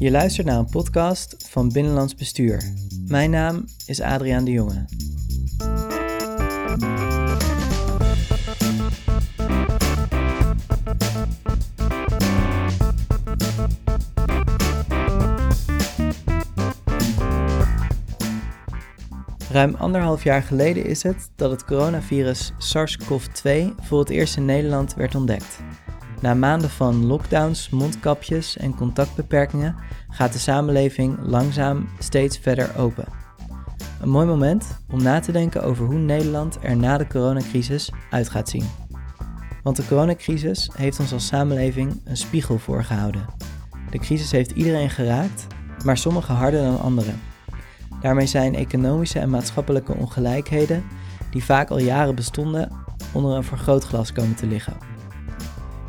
Je luistert naar een podcast van Binnenlands Bestuur. Mijn naam is Adriaan de Jonge. Ruim anderhalf jaar geleden is het dat het coronavirus SARS-CoV-2 voor het eerst in Nederland werd ontdekt. Na maanden van lockdowns, mondkapjes en contactbeperkingen gaat de samenleving langzaam steeds verder open. Een mooi moment om na te denken over hoe Nederland er na de coronacrisis uit gaat zien. Want de coronacrisis heeft ons als samenleving een spiegel voorgehouden. De crisis heeft iedereen geraakt, maar sommigen harder dan anderen. Daarmee zijn economische en maatschappelijke ongelijkheden, die vaak al jaren bestonden, onder een vergrootglas komen te liggen.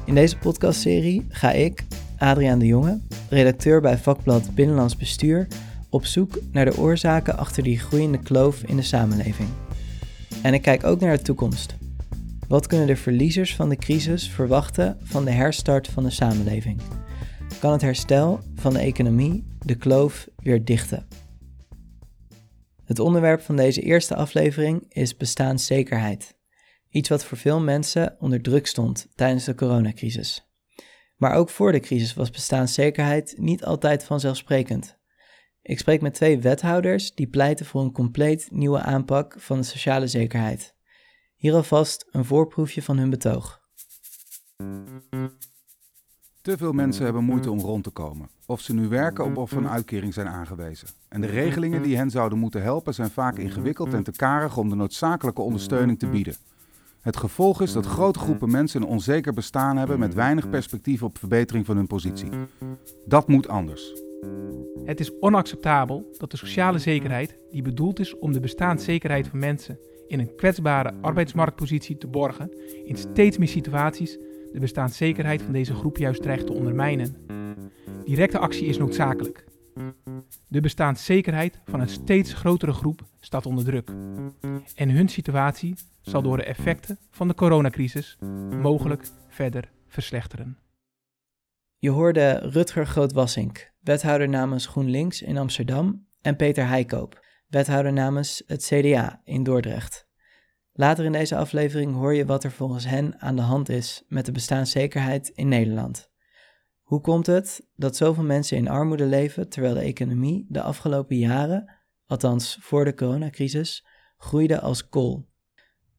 In deze podcastserie ga ik, Adriaan de Jonge, redacteur bij vakblad Binnenlands Bestuur, op zoek naar de oorzaken achter die groeiende kloof in de samenleving. En ik kijk ook naar de toekomst. Wat kunnen de verliezers van de crisis verwachten van de herstart van de samenleving? Kan het herstel van de economie de kloof weer dichten? Het onderwerp van deze eerste aflevering is bestaanszekerheid. Iets wat voor veel mensen onder druk stond tijdens de coronacrisis. Maar ook voor de crisis was bestaanszekerheid niet altijd vanzelfsprekend. Ik spreek met twee wethouders die pleiten voor een compleet nieuwe aanpak van de sociale zekerheid. Hier alvast een voorproefje van hun betoog. Te veel mensen hebben moeite om rond te komen, of ze nu werken of een uitkering zijn aangewezen. En de regelingen die hen zouden moeten helpen zijn vaak ingewikkeld en te karig om de noodzakelijke ondersteuning te bieden. Het gevolg is dat grote groepen mensen een onzeker bestaan hebben met weinig perspectief op verbetering van hun positie. Dat moet anders. Het is onacceptabel dat de sociale zekerheid, die bedoeld is om de bestaanszekerheid van mensen in een kwetsbare arbeidsmarktpositie te borgen, in steeds meer situaties de bestaanszekerheid van deze groep juist dreigt te ondermijnen. Directe actie is noodzakelijk. De bestaanszekerheid van een steeds grotere groep staat onder druk. En hun situatie zal door de effecten van de coronacrisis mogelijk verder verslechteren. Je hoorde Rutger Grootwassink, wethouder namens GroenLinks in Amsterdam, en Peter Heikoop, wethouder namens het CDA in Dordrecht. Later in deze aflevering hoor je wat er volgens hen aan de hand is met de bestaanszekerheid in Nederland. Hoe komt het dat zoveel mensen in armoede leven terwijl de economie de afgelopen jaren, althans voor de coronacrisis, groeide als kool?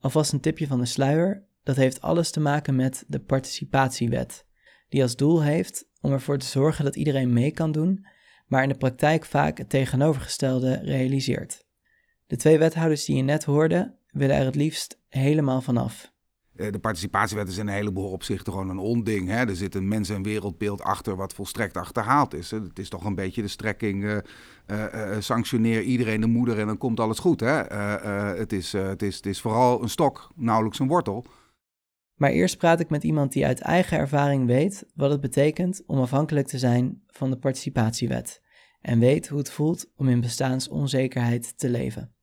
Alvast een tipje van de sluier, dat heeft alles te maken met de participatiewet, die als doel heeft om ervoor te zorgen dat iedereen mee kan doen, maar in de praktijk vaak het tegenovergestelde realiseert. De twee wethouders die je net hoorde, willen er het liefst helemaal vanaf. Eh, de participatiewet is in een heleboel opzichten gewoon een onding. Hè? Er zit een mens- en wereldbeeld achter wat volstrekt achterhaald is. Het is toch een beetje de strekking, uh, uh, sanctioneer iedereen de moeder en dan komt alles goed. Hè? het, is, het, is, het is vooral een stok, nauwelijks een wortel. Maar eerst praat ik met iemand die uit eigen ervaring weet wat het betekent om afhankelijk te zijn van de participatiewet. En weet hoe het voelt om in bestaansonzekerheid te leven.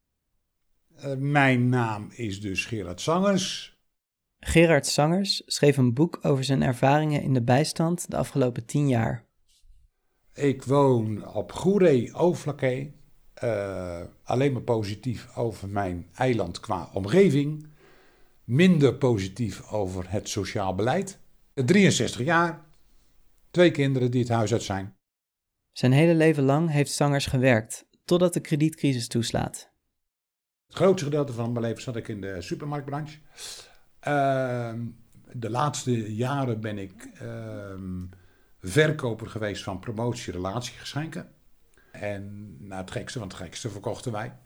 mijn naam is dus Gerard Zangers. Gerard Sangers schreef een boek over zijn ervaringen in de bijstand de afgelopen tien jaar. Ik woon op Goeree, Overflakkee. Uh, alleen maar positief over mijn eiland qua omgeving. Minder positief over het sociaal beleid. 63 jaar, twee kinderen die het huis uit zijn. Zijn hele leven lang heeft Sangers gewerkt, totdat de kredietcrisis toeslaat. Het grootste gedeelte van mijn leven zat ik in de supermarktbranche. Ehm, de laatste jaren ben ik ehm, verkoper geweest van promotie relatiegeschenken. En nou, het gekste, want het gekste verkochten wij.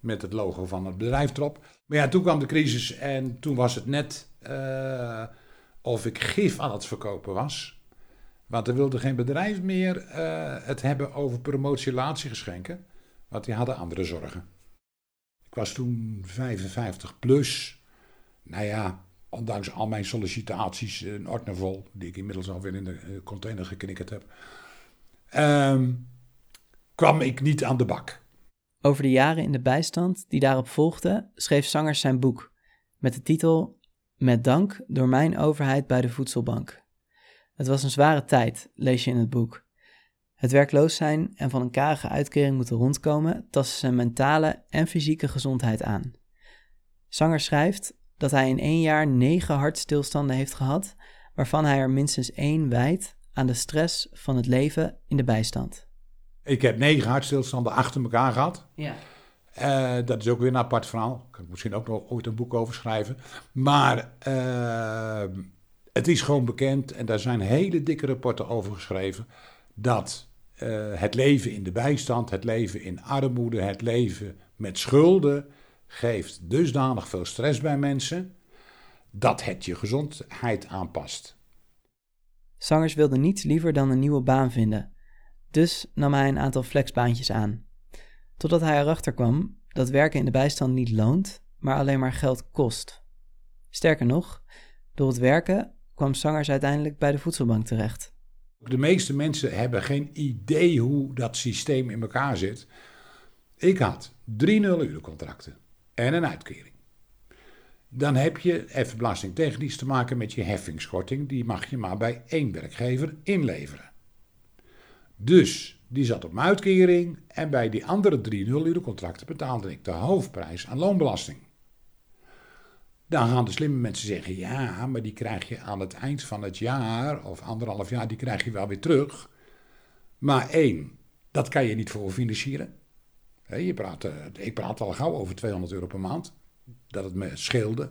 Met het logo van het bedrijf erop. Maar ja, toen kwam de crisis en toen was het net uh, of ik gif aan het verkopen was. Want er wilde geen bedrijf meer uh, het hebben over promotie relatiegeschenken. Want die hadden andere zorgen. Ik was toen 55 plus. Nou ja, ondanks al mijn sollicitaties, een ordner vol, die ik inmiddels alweer in de eh, container geknikkerd heb, ehm, kwam ik niet aan de bak. Over de jaren in de bijstand die daarop volgden, schreef Zangers zijn boek met de titel Met dank door mijn overheid bij de voedselbank. Het was een zware tijd, lees je in het boek. Het werkloos zijn en van een karige uitkering moeten rondkomen tasten zijn mentale en fysieke gezondheid aan. Zanger schrijft dat hij in één jaar negen hartstilstanden heeft gehad, waarvan hij er minstens één wijt aan de stress van het leven in de bijstand. Ik heb negen hartstilstanden achter elkaar gehad. Ja. Uh, dat is ook weer een apart verhaal. Daar kan ik misschien ook nog ooit een boek over schrijven. Maar uh, het is gewoon bekend, en daar zijn hele dikke rapporten over geschreven, dat uh, het leven in de bijstand, het leven in armoede, het leven met schulden, geeft dusdanig veel stress bij mensen dat het je gezondheid aanpast. Zangers wilden niets liever dan een nieuwe baan vinden. Dus nam hij een aantal flexbaantjes aan. Totdat hij erachter kwam dat werken in de bijstand niet loont, maar alleen maar geld kost. Sterker nog, door het werken kwam Zangers uiteindelijk bij de voedselbank terecht. De meeste mensen hebben geen idee hoe dat systeem in elkaar zit. Ik had drie 0 uur contracten en een uitkering. Dan heb je even belastingtechnisch te maken met je heffingskorting. Die mag je maar bij één werkgever inleveren. Dus die zat op mijn uitkering en bij die andere drie 0 uur contracten betaalde ik de hoofdprijs aan loonbelasting. Dan gaan de slimme mensen zeggen: ja, maar die krijg je aan het eind van het jaar of anderhalf jaar, die krijg je wel weer terug. Maar één, dat kan je niet voor financieren. Je praat, eh, ik praat al gauw over 200 euro per maand, dat het me scheelde.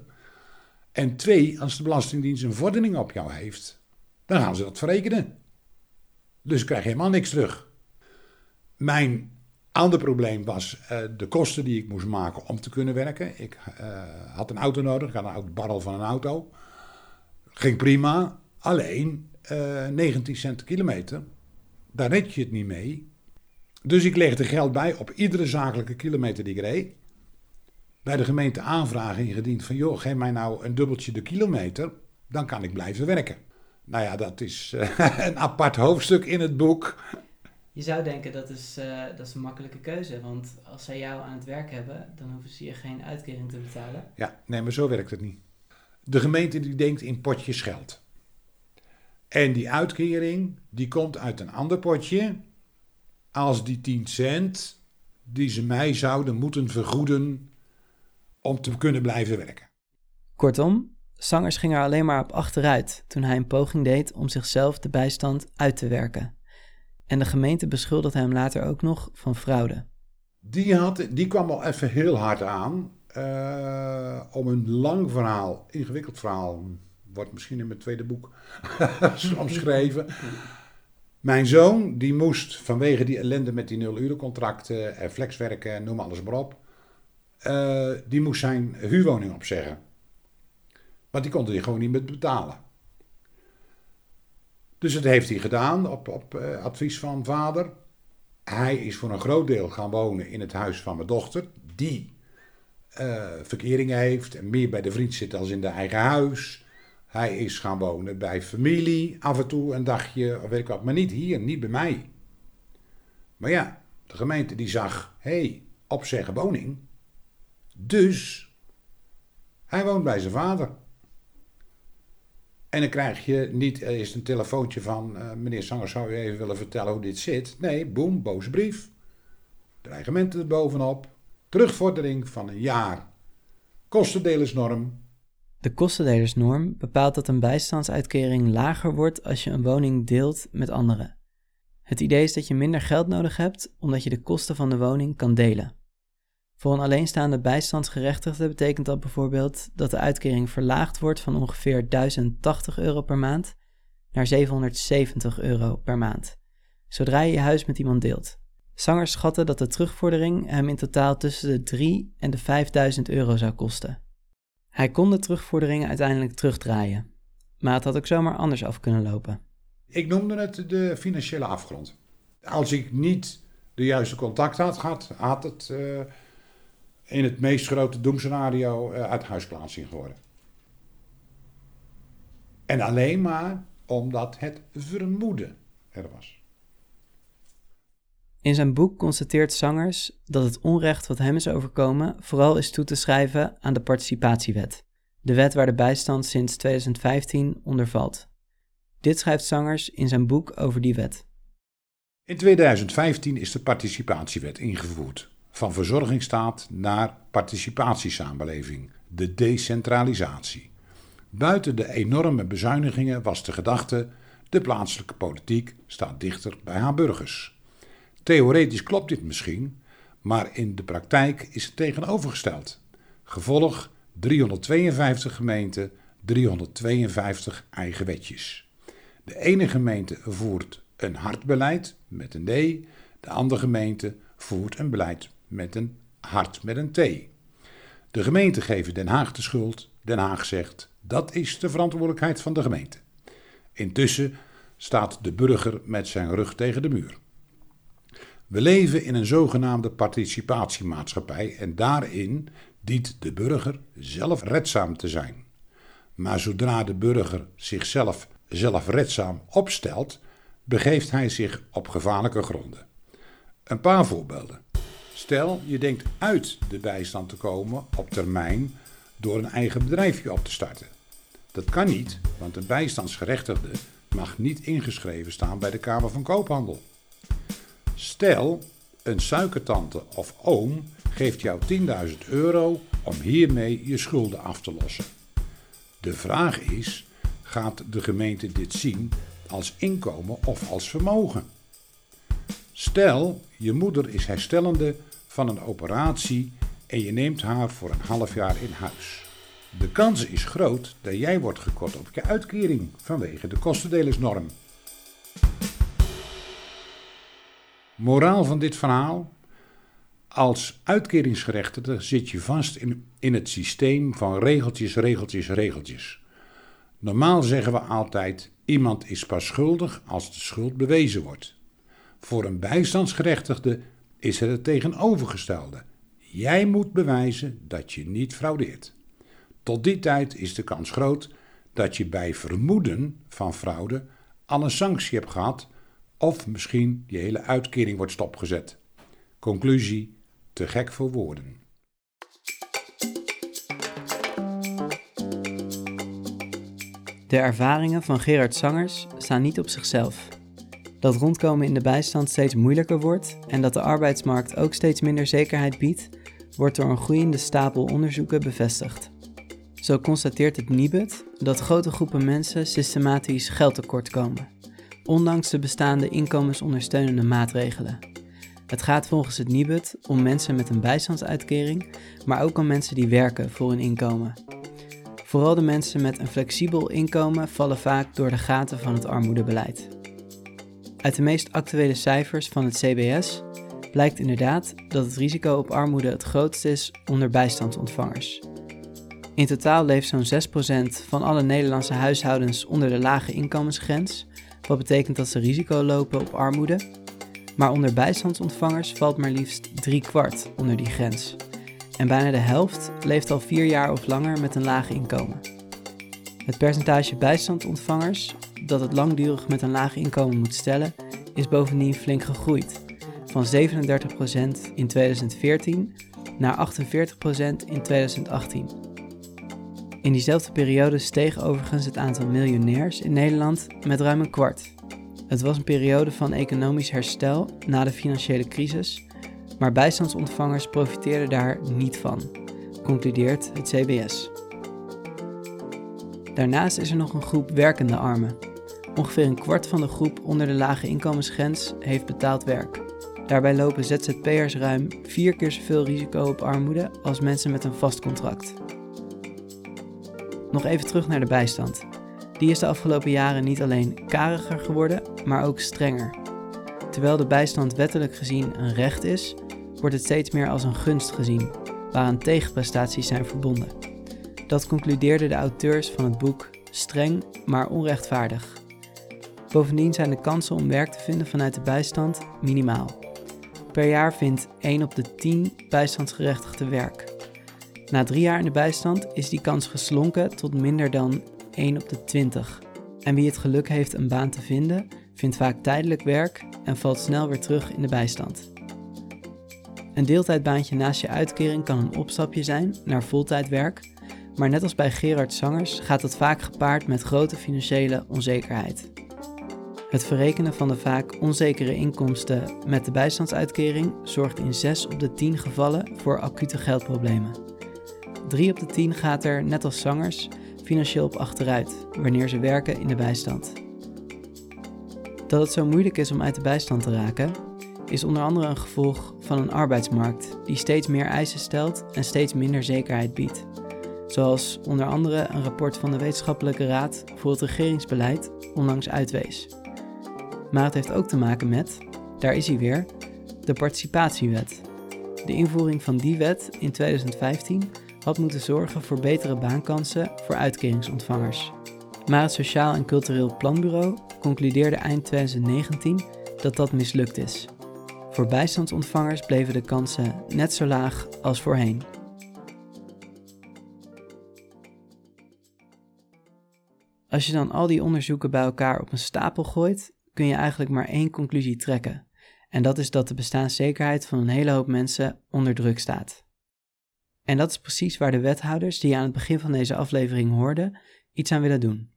En twee, als de Belastingdienst een vordering op jou heeft, dan gaan ze dat verrekenen. Dus krijg je helemaal niks terug. Mijn ander probleem was uh, de kosten die ik moest maken om te kunnen werken. Ik uh, had een auto nodig, ik had een barrel van een auto. Ging prima, alleen uh, eh, 19 cent kilometer, daar red je het niet mee. Dus ik legde geld bij op iedere zakelijke kilometer die ik reed. Bij de gemeente aanvragen ingediend van, joh, geef mij nou een dubbeltje de kilometer, dan kan ik blijven werken. Nou ja, dat is een apart hoofdstuk in het boek. Je zou denken dat is, uh, dat is een makkelijke keuze, want als zij jou aan het werk hebben, dan hoeven ze je geen uitkering te betalen. Ja, nee, maar zo werkt het niet. De gemeente die denkt in potjes geld. En die uitkering, die komt uit een ander potje als die 10 cent die ze mij zouden moeten vergoeden om te kunnen blijven werken. Kortom, Zangers ging er alleen maar op achteruit toen hij een poging deed om zichzelf de bijstand uit te werken. En de gemeente beschuldigde hem later ook nog van fraude. Die, had, die kwam al even heel hard aan. Uh, om een lang verhaal, ingewikkeld verhaal, wordt misschien in mijn tweede boek omschreven. Mijn zoon, die moest vanwege die ellende met die nul-urencontracten en flexwerken, noem alles maar op, uh, die moest zijn huurwoning opzeggen. Want die kon hij gewoon niet meer betalen. Dus dat heeft hij gedaan op, op uh, advies van vader. Hij is voor een groot deel gaan wonen in het huis van mijn dochter, die uh, verkeringen heeft en meer bij de vriend zit als in de eigen huis. Hij is gaan wonen bij familie, af en toe een dagje, weet ik wat, maar niet hier, niet bij mij. Maar ja, de gemeente die zag, hé, hey, opzeggen woning. Dus hij woont bij zijn vader. En dan krijg je niet eerst een telefoontje van... Uh, meneer Sanger, zou u even willen vertellen hoe dit zit? Nee, boem, boze brief. Dreigementen erbovenop. Terugvordering van een jaar. Kostendelersnorm. De kostendelersnorm bepaalt dat een bijstandsuitkering lager wordt als je een woning deelt met anderen. Het idee is dat je minder geld nodig hebt omdat je de kosten van de woning kan delen. Voor een alleenstaande bijstandsgerechtigde betekent dat bijvoorbeeld dat de uitkering verlaagd wordt van ongeveer 1080 euro per maand naar 770 euro per maand, zodra je je huis met iemand deelt. Zangers schatten dat de terugvordering hem in totaal tussen de 3 en de 5000 euro zou kosten. Hij kon de terugvorderingen uiteindelijk terugdraaien, maar het had ook zomaar anders af kunnen lopen. Ik noemde het de financiële afgrond. Als ik niet de juiste contact had gehad, had het. Uh in het meest grote doemscenario uh, uit huisplaatsing geworden. En alleen maar omdat het vermoeden er was. In zijn boek constateert Zangers dat het onrecht wat hem is overkomen vooral is toe te schrijven aan de participatiewet, de wet waar de bijstand sinds 2015 onder valt. Dit schrijft Zangers in zijn boek over die wet. In 2015 is de participatiewet ingevoerd. Van verzorgingsstaat naar participatiesamenleving, de decentralisatie. Buiten de enorme bezuinigingen was de gedachte: de plaatselijke politiek staat dichter bij haar burgers. Theoretisch klopt dit misschien, maar in de praktijk is het tegenovergesteld. Gevolg 352 gemeenten, 352 eigen wetjes. De ene gemeente voert een hard beleid met een D, de andere gemeente voert een beleid met een hart met een T. De gemeenten geven Den Haag de schuld. Den Haag zegt dat is de verantwoordelijkheid van de gemeente. Intussen staat de burger met zijn rug tegen de muur. We leven in een zogenaamde participatiemaatschappij en daarin dient de burger zelfredzaam te zijn. Maar zodra de burger zichzelf zelfredzaam opstelt, begeeft hij zich op gevaarlijke gronden. Een paar voorbeelden. Stel, je denkt uit de bijstand te komen op termijn door een eigen bedrijfje op te starten. Dat kan niet, want een bijstandsgerechtigde mag niet ingeschreven staan bij de Kamer van Koophandel. Stel, een suikertante of oom geeft jou 10.000 euro om hiermee je schulden af te lossen. De vraag is: gaat de gemeente dit zien als inkomen of als vermogen? Stel, je moeder is herstellende van een operatie en je neemt haar voor een half jaar in huis. De kans is groot dat jij wordt gekort op je uitkering vanwege de kostendelersnorm. Moraal van dit verhaal? Als uitkeringsgerechtigde zit je vast in, in het systeem van regeltjes, regeltjes, regeltjes. Normaal zeggen we altijd: iemand is pas schuldig als de schuld bewezen wordt. Voor een bijstandsgerechtigde is het het tegenovergestelde. Jij moet bewijzen dat je niet fraudeert. Tot die tijd is de kans groot dat je bij vermoeden van fraude al een sanctie hebt gehad of misschien je hele uitkering wordt stopgezet. Conclusie: te gek voor woorden. De ervaringen van Gerard Zangers staan niet op zichzelf. Dat rondkomen in de bijstand steeds moeilijker wordt en dat de arbeidsmarkt ook steeds minder zekerheid biedt, wordt door een groeiende stapel onderzoeken bevestigd. Zo constateert het Nibud dat grote groepen mensen systematisch geld tekort komen, ondanks de bestaande inkomensondersteunende maatregelen. Het gaat volgens het Nibud om mensen met een bijstandsuitkering, maar ook om mensen die werken voor een inkomen. Vooral de mensen met een flexibel inkomen vallen vaak door de gaten van het armoedebeleid. Uit de meest actuele cijfers van het CBS blijkt inderdaad dat het risico op armoede het grootst is onder bijstandsontvangers. In totaal leeft zo'n 6% van alle Nederlandse huishoudens onder de lage inkomensgrens, wat betekent dat ze risico lopen op armoede. Maar onder bijstandsontvangers valt maar liefst drie kwart onder die grens. En bijna de helft leeft al vier jaar of langer met een laag inkomen. Het percentage bijstandsontvangers dat het langdurig met een laag inkomen moet stellen, is bovendien flink gegroeid. Van 37% in 2014 naar 48% in 2018. In diezelfde periode steeg overigens het aantal miljonairs in Nederland met ruim een kwart. Het was een periode van economisch herstel na de financiële crisis, maar bijstandsontvangers profiteerden daar niet van, concludeert het CBS. Daarnaast is er nog een groep werkende armen. Ongeveer een kwart van de groep onder de lage inkomensgrens heeft betaald werk. Daarbij lopen ZZP'ers ruim vier keer zoveel risico op armoede als mensen met een vast contract. Nog even terug naar de bijstand. Die is de afgelopen jaren niet alleen kariger geworden, maar ook strenger. Terwijl de bijstand wettelijk gezien een recht is, wordt het steeds meer als een gunst gezien, waaraan tegenprestaties zijn verbonden. Dat concludeerden de auteurs van het boek Streng, maar onrechtvaardig. Bovendien zijn de kansen om werk te vinden vanuit de bijstand minimaal. Per jaar vindt 1 op de 10 bijstandsgerechtigden werk. Na drie jaar in de bijstand is die kans geslonken tot minder dan 1 op de 20. En wie het geluk heeft een baan te vinden, vindt vaak tijdelijk werk en valt snel weer terug in de bijstand. Een deeltijdbaantje naast je uitkering kan een opstapje zijn naar voltijdwerk, maar net als bij Gerard Zangers gaat dat vaak gepaard met grote financiële onzekerheid. Het verrekenen van de vaak onzekere inkomsten met de bijstandsuitkering zorgt in 6 op de 10 gevallen voor acute geldproblemen. 3 op de 10 gaat er, net als zangers, financieel op achteruit wanneer ze werken in de bijstand. Dat het zo moeilijk is om uit de bijstand te raken, is onder andere een gevolg van een arbeidsmarkt die steeds meer eisen stelt en steeds minder zekerheid biedt. Zoals onder andere een rapport van de Wetenschappelijke Raad voor het Regeringsbeleid onlangs uitwees. Maar het heeft ook te maken met, daar is hij weer, de participatiewet. De invoering van die wet in 2015 had moeten zorgen voor betere baankansen voor uitkeringsontvangers. Maar het Sociaal en Cultureel Planbureau concludeerde eind 2019 dat dat mislukt is. Voor bijstandsontvangers bleven de kansen net zo laag als voorheen. Als je dan al die onderzoeken bij elkaar op een stapel gooit, kun je eigenlijk maar één conclusie trekken. En dat is dat de bestaanszekerheid van een hele hoop mensen onder druk staat. En dat is precies waar de wethouders die je aan het begin van deze aflevering hoorden, iets aan willen doen.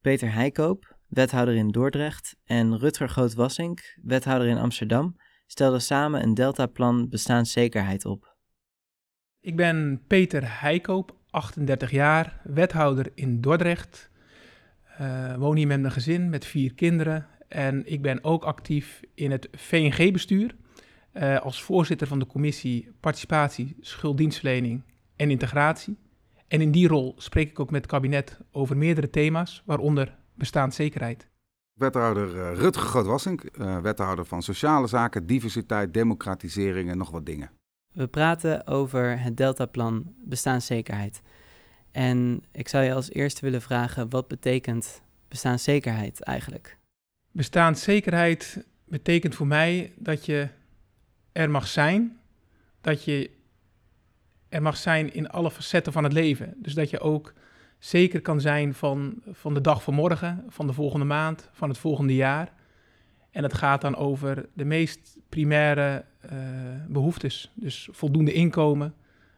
Peter Heikoop, wethouder in Dordrecht, en Rutger Groot-Wassink, wethouder in Amsterdam, stelden samen een deltaplan bestaanszekerheid op. Ik ben Peter Heikoop, 38 jaar, wethouder in Dordrecht. Uh, woon hier met mijn gezin, met vier kinderen. En ik ben ook actief in het VNG-bestuur. Uh, als voorzitter van de commissie Participatie, Schulddienstverlening en Integratie. En in die rol spreek ik ook met het kabinet over meerdere thema's, waaronder bestaanszekerheid. Wethouder uh, Rutger Grootwassink, uh, wethouder van Sociale Zaken, Diversiteit, Democratisering en nog wat dingen. We praten over het Deltaplan bestaanszekerheid. En ik zou je als eerste willen vragen, wat betekent bestaanszekerheid eigenlijk? Bestaanszekerheid betekent voor mij dat je er mag zijn, dat je er mag zijn in alle facetten van het leven. Dus dat je ook zeker kan zijn van, van de dag van morgen, van de volgende maand, van het volgende jaar. En het gaat dan over de meest primaire uh, behoeftes. Dus voldoende inkomen,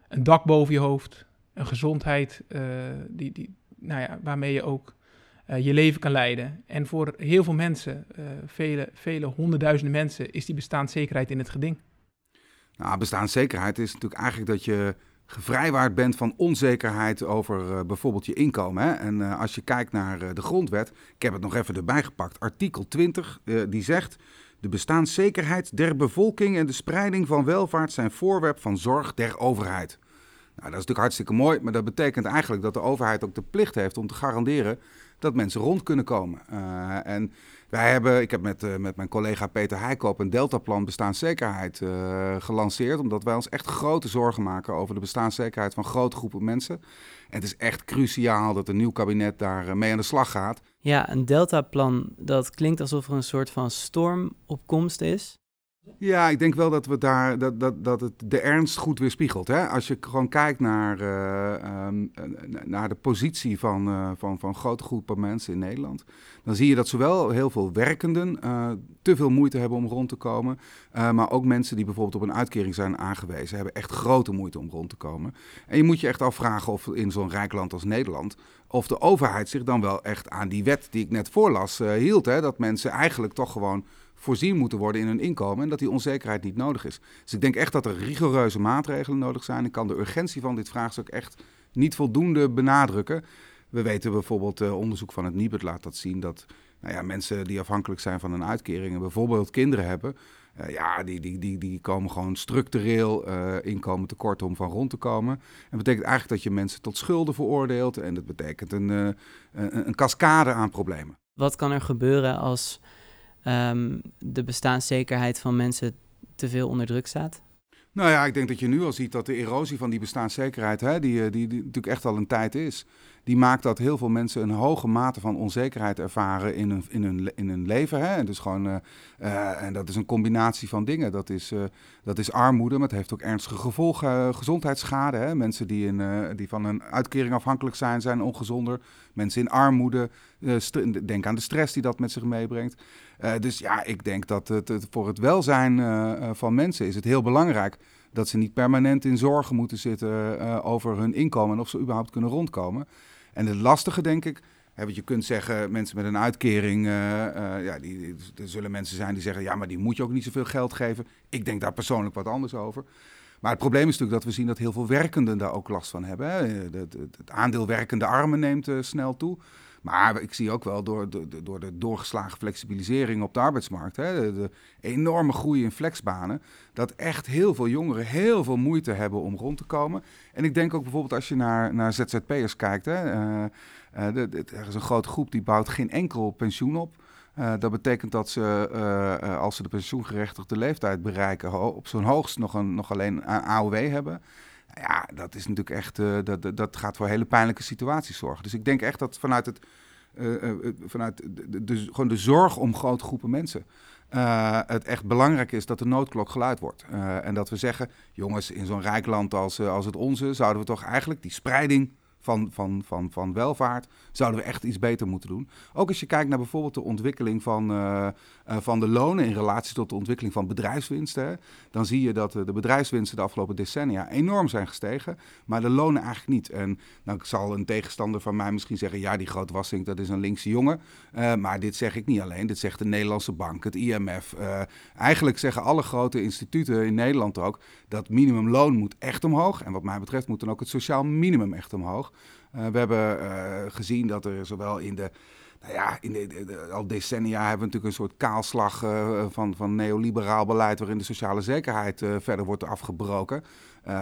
een dak boven je hoofd, een gezondheid uh, die, die, nou ja, waarmee je ook uh, je leven kan leiden. En voor heel veel mensen, vele, vele honderdduizenden mensen, is die bestaanszekerheid in het geding. Nou, bestaanszekerheid is natuurlijk eigenlijk dat je gevrijwaard bent van onzekerheid over uh, bijvoorbeeld je inkomen. Hè? En uh, als je kijkt naar uh, de grondwet, ik heb het nog even erbij gepakt, artikel 20, die zegt... De bestaanszekerheid der bevolking en de spreiding van welvaart zijn voorwerp van zorg der overheid. Nou, dat is natuurlijk hartstikke mooi, maar dat betekent eigenlijk dat de overheid ook de plicht heeft om te garanderen dat mensen rond kunnen komen. en wij hebben, ik heb met, uh, met mijn collega Peter Heikoop een deltaplan bestaanszekerheid uh, gelanceerd. Omdat wij ons echt grote zorgen maken over de bestaanszekerheid van grote groepen mensen. En het is echt cruciaal dat een nieuw kabinet daar mee aan de slag gaat. Ja, een deltaplan, dat klinkt alsof er een soort van storm op komst is. Ja, ik denk wel dat, we daar, dat, dat, dat het de ernst goed weerspiegelt. Hè? Als je gewoon kijkt naar, uh, um, naar de positie van, uh, van, van grote groepen mensen in Nederland, dan zie je dat zowel heel veel werkenden te veel moeite hebben om rond te komen, maar ook mensen die bijvoorbeeld op een uitkering zijn aangewezen, hebben echt grote moeite om rond te komen. En je moet je echt afvragen of in zo'n rijk land als Nederland, of de overheid zich dan wel echt aan die wet die ik net voorlas hield. Hè? Dat mensen eigenlijk toch gewoon voorzien moeten worden in hun inkomen en dat die onzekerheid niet nodig is. Dus ik denk echt dat er rigoureuze maatregelen nodig zijn. Ik kan de urgentie van dit vraagstuk echt niet voldoende benadrukken. We weten bijvoorbeeld, uh, onderzoek van het Nibud laat dat zien, dat nou ja, mensen die afhankelijk zijn van een uitkering en bijvoorbeeld kinderen hebben, uh, ja, die, die, die, die komen gewoon structureel uh, inkomen tekort om van rond te komen. En dat betekent eigenlijk dat je mensen tot schulden veroordeelt en dat betekent een, een, een cascade aan problemen. Wat kan er gebeuren als um, de bestaanszekerheid van mensen te veel onder druk staat? Nou ja, ik denk dat je nu al ziet dat de erosie van die bestaanszekerheid, hè, die, eh, die, die natuurlijk echt al een tijd is, die maakt dat heel veel mensen een hoge mate van onzekerheid ervaren in hun, in hun, in hun leven. Hè. En, dus gewoon, uh, uh, en dat is een combinatie van dingen. Dat is, dat is armoede, maar het heeft ook ernstige gevolgen. gezondheidsschade. Hè. Mensen die, in, die van een uitkering afhankelijk zijn, zijn ongezonder. Mensen in armoede, denk aan de stress die dat met zich meebrengt. dus ja, ik denk dat het, het voor het welzijn van mensen is het heel belangrijk dat ze niet permanent in zorgen moeten zitten over hun inkomen en of ze überhaupt kunnen rondkomen. En het lastige, denk ik, want je kunt zeggen, mensen met een uitkering, ja, die, er zullen mensen zijn die zeggen, ja, maar die moet je ook niet zoveel geld geven. Ik denk daar persoonlijk wat anders over. Maar het probleem is natuurlijk dat we zien dat heel veel werkenden daar ook last van hebben. Hè. Het, aandeel werkende armen neemt snel toe. Maar ik zie ook wel door de, door de doorgeslagen flexibilisering op de arbeidsmarkt, hè, de, enorme groei in flexbanen, dat echt heel veel jongeren heel veel moeite hebben om rond te komen. En ik denk ook bijvoorbeeld als je naar, naar ZZP'ers kijkt, hè, uh, er is een grote groep die bouwt geen enkel pensioen op. Uh, dat betekent dat ze, als ze de pensioengerechtigde leeftijd bereiken, op zo'n hoogst nog, een, nog alleen een AOW hebben. Ja, dat is natuurlijk echt, dat, dat gaat voor hele pijnlijke situaties zorgen. Dus ik denk echt dat vanuit, het, vanuit de, gewoon de zorg om grote groepen mensen. het echt belangrijk is dat de noodklok geluid wordt. en dat we zeggen, jongens, in zo'n rijk land als, als het onze, zouden we toch eigenlijk die spreiding van, van, van, van welvaart, zouden we echt iets beter moeten doen. Ook als je kijkt naar bijvoorbeeld de ontwikkeling van, uh, uh, van de lonen in relatie tot de ontwikkeling van bedrijfswinsten. Dan zie je dat uh, de bedrijfswinsten de afgelopen decennia enorm zijn gestegen, maar de lonen eigenlijk niet. En dan zal een tegenstander van mij misschien zeggen, ja die groot Wassink dat is een linkse jongen. maar dit zeg ik niet alleen, dit zegt de Nederlandse Bank, het IMF. eigenlijk zeggen alle grote instituten in Nederland ook, dat minimumloon moet echt omhoog. En wat mij betreft moet dan ook het sociaal minimum echt omhoog. Uh, we hebben uh, gezien dat er zowel in de. Nou ja, in de, al decennia hebben we natuurlijk een soort kaalslag uh, van, van neoliberaal beleid. waarin de sociale zekerheid verder wordt afgebroken.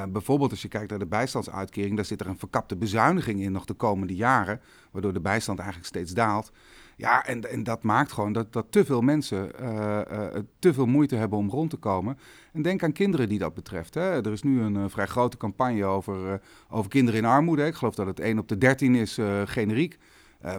bijvoorbeeld als je kijkt naar de bijstandsuitkering, daar zit er een verkapte bezuiniging in nog de komende jaren. Waardoor de bijstand eigenlijk steeds daalt. Ja, en, en dat maakt gewoon dat, dat te veel mensen uh, uh, te veel moeite hebben om rond te komen. En denk aan kinderen die dat betreft. Hè. Er is nu een uh, vrij grote campagne over, over kinderen in armoede. Ik geloof dat het 1 op de 13 is generiek.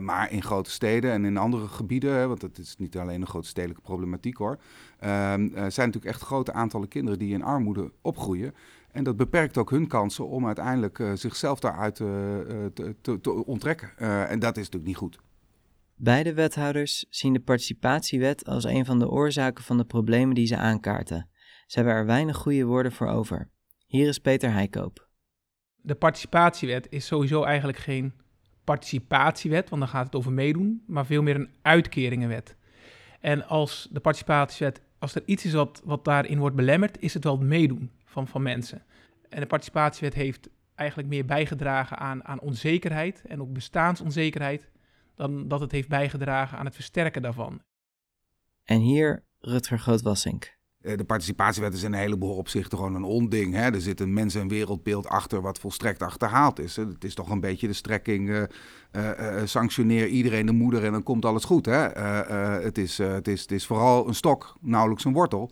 maar in grote steden en in andere gebieden, hè, want het is niet alleen een grote stedelijke problematiek hoor, ehm, zijn natuurlijk echt grote aantallen kinderen die in armoede opgroeien. En dat beperkt ook hun kansen om uiteindelijk zichzelf daaruit te, te, te onttrekken. en dat is natuurlijk niet goed. Beide wethouders zien de participatiewet als een van de oorzaken van de problemen die ze aankaarten. Ze hebben er weinig goede woorden voor over. Hier is Peter Heikoop. De participatiewet is sowieso eigenlijk geen participatiewet, want dan gaat het over meedoen, maar veel meer een uitkeringenwet. En als de participatiewet, als er iets is wat, wat daarin wordt belemmerd, is het wel het meedoen van, van mensen. En de participatiewet heeft eigenlijk meer bijgedragen aan, aan onzekerheid en ook bestaansonzekerheid dan dat het heeft bijgedragen aan het versterken daarvan. En hier Rutger Grootwassink. Eh, de participatiewet is in een heleboel opzichten gewoon een onding. Hè? Er zit een mens- en wereldbeeld achter wat volstrekt achterhaald is. Het is toch een beetje de strekking, uh, uh, sanctioneer iedereen de moeder en dan komt alles goed. Hè? het, is, het, is, het is vooral een stok, nauwelijks een wortel.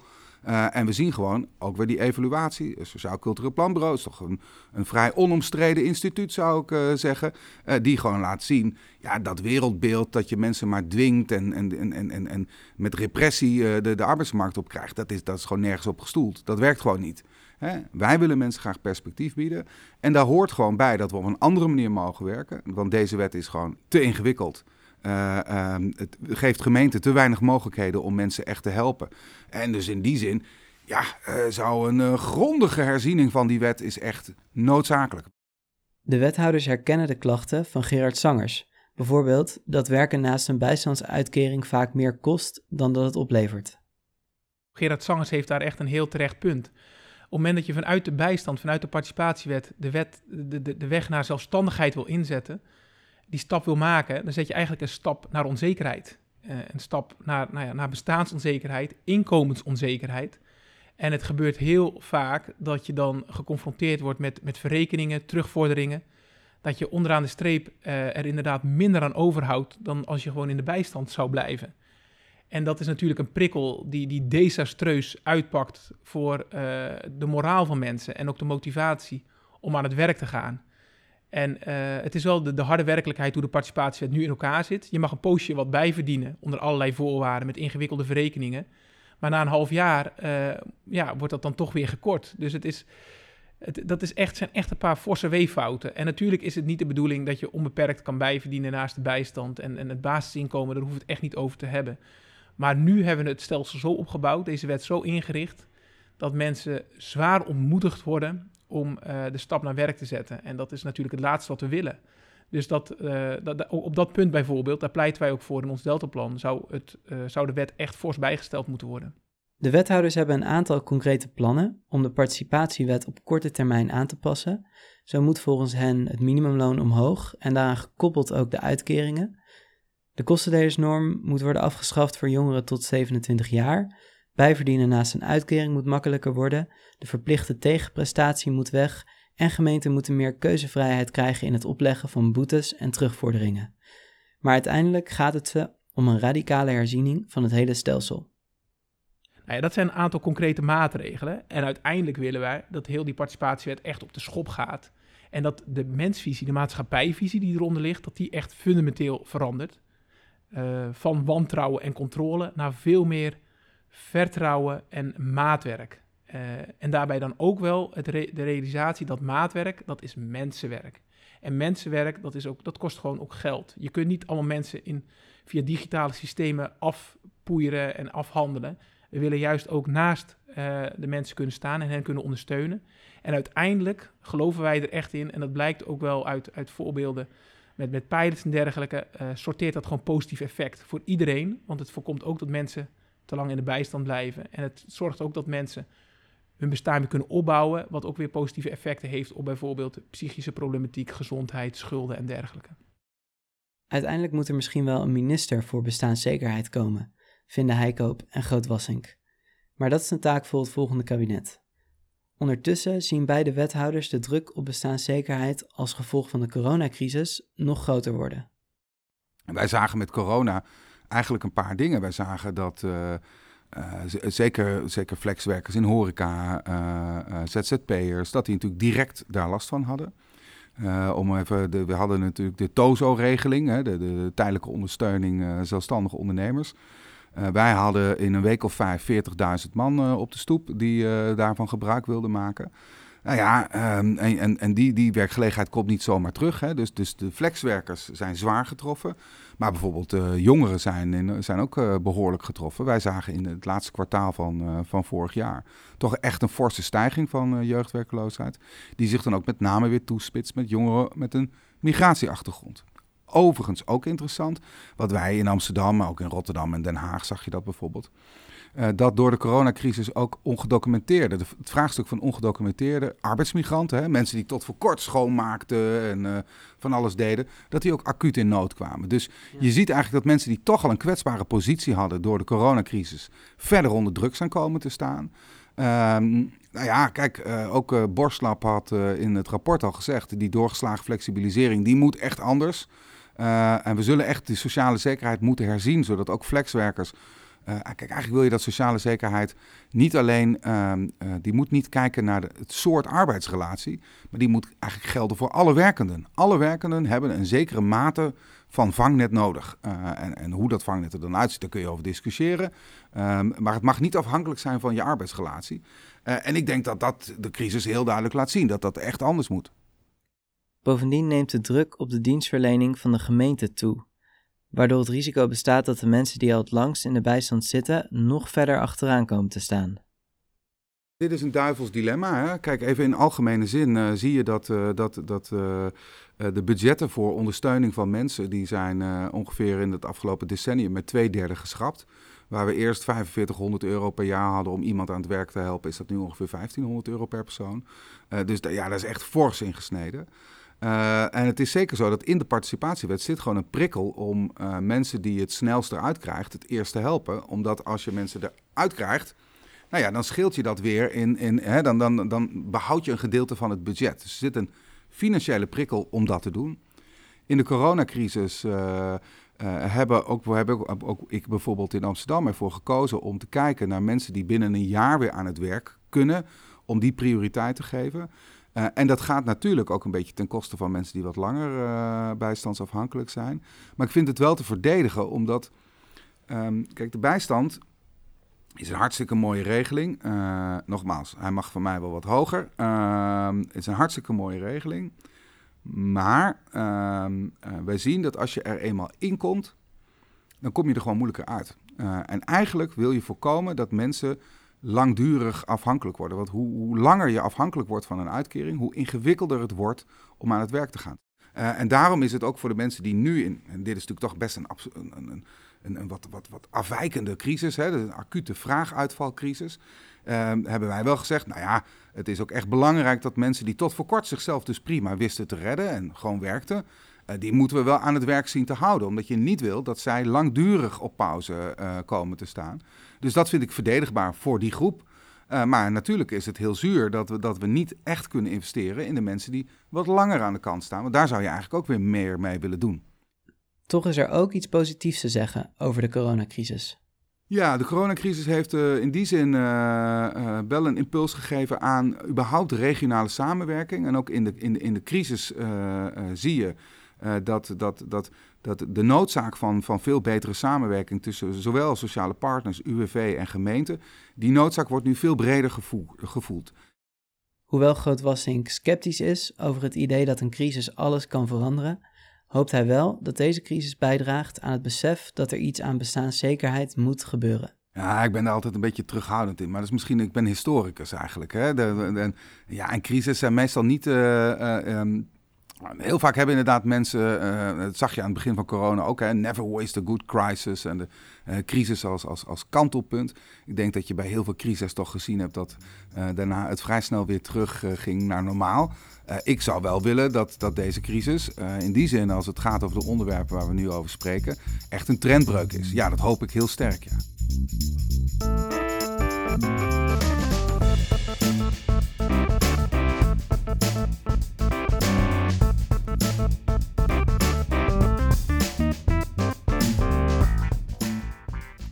Uh, en we zien gewoon ook weer die evaluatie. Het Sociaal Cultureel Planbureau is toch een, een vrij onomstreden instituut, zou ik uh, zeggen. Uh, die gewoon laat zien, ja, dat wereldbeeld dat je mensen maar dwingt en, en, en, en, en met repressie de, de arbeidsmarkt op krijgt, dat is, dat is gewoon nergens op gestoeld. Dat werkt gewoon niet. Hè? Wij willen mensen graag perspectief bieden. En daar hoort gewoon bij dat we op een andere manier mogen werken. Want deze wet is gewoon te ingewikkeld. Uh, um, het geeft gemeenten te weinig mogelijkheden om mensen echt te helpen. En dus in die zin, ja, uh, zou een uh, grondige herziening van die wet is echt noodzakelijk. De wethouders herkennen de klachten van Gerard Zangers. Bijvoorbeeld dat werken naast een bijstandsuitkering vaak meer kost dan dat het oplevert. Gerard Zangers heeft daar echt een heel terecht punt. Op het moment dat je vanuit de bijstand, vanuit de participatiewet, de, wet, de, de, de weg naar zelfstandigheid wil inzetten, die stap wil maken, dan zet je eigenlijk een stap naar onzekerheid. Uh, een stap naar, nou ja, naar bestaansonzekerheid, inkomensonzekerheid. En het gebeurt heel vaak dat je dan geconfronteerd wordt met, met verrekeningen, terugvorderingen. Dat je onderaan de streep uh, er inderdaad minder aan overhoudt dan als je gewoon in de bijstand zou blijven. En dat is natuurlijk een prikkel die, die desastreus uitpakt voor uh, de moraal van mensen en ook de motivatie om aan het werk te gaan. En uh, het is wel de, de, harde werkelijkheid hoe de participatiewet nu in elkaar zit. Je mag een poosje wat bijverdienen onder allerlei voorwaarden met ingewikkelde verrekeningen. Maar na een half jaar uh, ja, wordt dat dan toch weer gekort. Dus het is, het, dat is echt, zijn echt een paar forse weeffouten. En natuurlijk is het niet de bedoeling dat je onbeperkt kan bijverdienen naast de bijstand. En, en het basisinkomen, daar hoeft het echt niet over te hebben. Maar nu hebben we het stelsel zo opgebouwd, deze wet zo ingericht, dat mensen zwaar ontmoedigd worden om uh, de stap naar werk te zetten. En dat is natuurlijk het laatste wat we willen. Dus dat, eh, dat, op dat punt bijvoorbeeld, daar pleiten wij ook voor in ons deltaplan, zou, het, uh, zou de wet echt fors bijgesteld moeten worden. De wethouders hebben een aantal concrete plannen om de participatiewet op korte termijn aan te passen. Zo moet volgens hen het minimumloon omhoog en daaraan gekoppeld ook de uitkeringen. De kostendelersnorm moet worden afgeschaft voor jongeren tot 27 jaar. Bijverdienen naast een uitkering moet makkelijker worden. De verplichte tegenprestatie moet weg. En gemeenten moeten meer keuzevrijheid krijgen in het opleggen van boetes en terugvorderingen. Maar uiteindelijk gaat het om een radicale herziening van het hele stelsel. Nou ja, dat zijn een aantal concrete maatregelen. En uiteindelijk willen wij dat heel die participatiewet echt op de schop gaat. En dat de mensvisie, de maatschappijvisie die eronder ligt, dat die echt fundamenteel verandert. Uh, van wantrouwen en controle naar veel meer vertrouwen en maatwerk. Uh, en daarbij dan ook wel het de realisatie dat maatwerk, dat is mensenwerk. En mensenwerk, dat, is ook, dat kost gewoon ook geld. Je kunt niet allemaal mensen in, via digitale systemen afpoeieren en afhandelen. We willen juist ook naast uh, de mensen kunnen staan en hen kunnen ondersteunen. En uiteindelijk geloven wij er echt in, en dat blijkt ook wel uit, uit voorbeelden met, met pilots en dergelijke, uh, sorteert dat gewoon positief effect voor iedereen. Want het voorkomt ook dat mensen te lang in de bijstand blijven. En het zorgt ook dat mensen hun bestaan weer kunnen opbouwen, wat ook weer positieve effecten heeft op bijvoorbeeld psychische problematiek, gezondheid, schulden en dergelijke. Uiteindelijk moet er misschien wel een minister voor bestaanszekerheid komen, vinden Heikoop en Grootwassink. Maar dat is een taak voor het volgende kabinet. Ondertussen zien beide wethouders de druk op bestaanszekerheid als gevolg van de coronacrisis nog groter worden. Wij zagen met corona eigenlijk een paar dingen. Wij zagen dat uh, uh, zeker, zeker flexwerkers in horeca, uh, ZZP'ers, dat die natuurlijk direct daar last van hadden. om even de, we hadden natuurlijk de TOZO-regeling, de, de, tijdelijke ondersteuning zelfstandige ondernemers. wij hadden in een week of vijf 40.000 man op de stoep die daarvan gebruik wilden maken. Nou ja, um, en, en, en die, die werkgelegenheid komt niet zomaar terug. Hè. Dus, dus de flexwerkers zijn zwaar getroffen. Maar bijvoorbeeld uh, jongeren zijn, zijn ook uh, behoorlijk getroffen. Wij zagen in het laatste kwartaal van, uh, van vorig jaar toch echt een forse stijging van jeugdwerkloosheid. Die zich dan ook met name weer toespitst met jongeren met een migratieachtergrond. Overigens ook interessant, wat wij in Amsterdam, maar ook in Rotterdam en Den Haag zag je dat bijvoorbeeld. Uh, dat door de coronacrisis ook ongedocumenteerde, de, het vraagstuk van ongedocumenteerde arbeidsmigranten, hè, mensen die tot voor kort schoonmaakten en uh, van alles deden, dat die ook acuut in nood kwamen. Dus ja. je ziet eigenlijk dat mensen die toch al een kwetsbare positie hadden door de coronacrisis, verder onder druk zijn komen te staan. Um, nou ja, kijk, uh, ook uh, Borslap had uh, in het rapport al gezegd, die doorgeslagen flexibilisering, die moet echt anders. en we zullen echt de sociale zekerheid moeten herzien, zodat ook flexwerkers uh, kijk, eigenlijk wil je dat sociale zekerheid niet alleen, uh, uh, die moet niet kijken naar het soort arbeidsrelatie, maar die moet eigenlijk gelden voor alle werkenden. Alle werkenden hebben een zekere mate van vangnet nodig. Uh, en, en, hoe dat vangnet er dan uitziet, daar kun je over discussiëren. Um, maar het mag niet afhankelijk zijn van je arbeidsrelatie. En ik denk dat dat de crisis heel duidelijk laat zien, dat dat echt anders moet. Bovendien neemt de druk op de dienstverlening van de gemeente toe waardoor het risico bestaat dat de mensen die al het langst in de bijstand zitten nog verder achteraan komen te staan. Dit is een duivels dilemma. Hè? Kijk, even in algemene zin uh, zie je dat, uh, dat, dat uh, de budgetten voor ondersteuning van mensen... die zijn ongeveer in het afgelopen decennium met twee derde geschrapt. Waar we eerst 4500 euro per jaar hadden om iemand aan het werk te helpen... is dat nu ongeveer 1500 euro per persoon. dus ja, dat is echt fors ingesneden. Uh, en het is zeker zo dat in de participatiewet zit gewoon een prikkel om uh, mensen die het snelst eruit krijgt, het eerst te helpen. Omdat als je mensen eruit krijgt, nou ja, dan scheelt je dat weer in, in hè, dan, dan, dan behoud je een gedeelte van het budget. Dus er zit een financiële prikkel om dat te doen. In de coronacrisis uh, hebben, ook, ook, ook ik bijvoorbeeld in Amsterdam ervoor gekozen om te kijken naar mensen die binnen een jaar weer aan het werk kunnen, om die prioriteit te geven. Uh, en dat gaat natuurlijk ook een beetje ten koste van mensen die wat langer uh, bijstandsafhankelijk zijn. Maar ik vind het wel te verdedigen, omdat, um, kijk, de bijstand is een hartstikke mooie regeling. Uh, nogmaals, hij mag van mij wel wat hoger. Ehm, het is een hartstikke mooie regeling. Maar ehm, wij zien dat als je er eenmaal in komt, dan kom je er gewoon moeilijker uit. en eigenlijk wil je voorkomen dat mensen langdurig afhankelijk worden. Want hoe, hoe, langer je afhankelijk wordt van een uitkering, hoe ingewikkelder het wordt om aan het werk te gaan. Uh, en daarom is het ook voor de mensen die nu in, en dit is natuurlijk toch best een, een, een, een, een wat, wat, wat afwijkende crisis, hè, een acute vraaguitvalcrisis. Uh, hebben wij wel gezegd, nou ja, het is ook echt belangrijk dat mensen die tot voor kort zichzelf dus prima wisten te redden en gewoon werkten, uh, die moeten we wel aan het werk zien te houden. Omdat je niet wil dat zij langdurig op pauze uh, komen te staan. Dus dat vind ik verdedigbaar voor die groep. Uh, maar natuurlijk is het heel zuur dat we, dat we niet echt kunnen investeren in de mensen die wat langer aan de kant staan. Want daar zou je eigenlijk ook weer meer mee willen doen. Toch is er ook iets positiefs te zeggen over de coronacrisis. Ja, de coronacrisis heeft uh, in die zin uh, uh, wel een impuls gegeven aan überhaupt regionale samenwerking. En ook in de, in de, in de crisis zie je dat, dat, dat, dat de noodzaak van, van veel betere samenwerking tussen zowel sociale partners, UWV en gemeenten, die noodzaak wordt nu veel breder gevoel, gevoeld. Hoewel Grootwassink sceptisch is over het idee dat een crisis alles kan veranderen, hoopt hij wel dat deze crisis bijdraagt aan het besef dat er iets aan bestaanszekerheid moet gebeuren. Ja, ik ben daar altijd een beetje terughoudend in. Maar dat is misschien, ik ben historicus eigenlijk. Hè? De, de, ja, en crisis zijn meestal niet uh, uh, um, Heel vaak hebben inderdaad mensen, uh, dat zag je aan het begin van corona ook, hè, never waste a good crisis en de uh, crisis als, als, als kantelpunt. Ik denk dat je bij heel veel crises toch gezien hebt dat uh, daarna het vrij snel weer terug ging naar normaal. ik zou wel willen dat, dat deze crisis, in die zin als het gaat over de onderwerpen waar we nu over spreken, echt een trendbreuk is. Ja, dat hoop ik heel sterk, ja.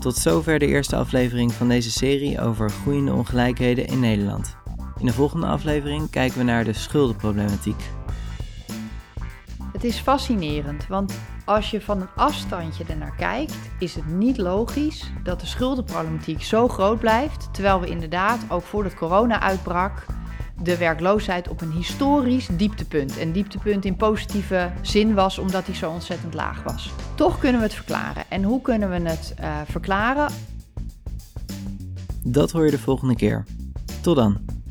Tot zover de eerste aflevering van deze serie over groeiende ongelijkheden in Nederland. In de volgende aflevering kijken we naar de schuldenproblematiek. Het is fascinerend, want als je van een afstandje ernaar kijkt, is het niet logisch dat de schuldenproblematiek zo groot blijft, terwijl we inderdaad ook voordat corona uitbrak de werkloosheid op een historisch dieptepunt. En dieptepunt in positieve zin was omdat hij zo ontzettend laag was. Toch kunnen we het verklaren. En hoe kunnen we het uh, verklaren? Dat hoor je de volgende keer. Tot dan.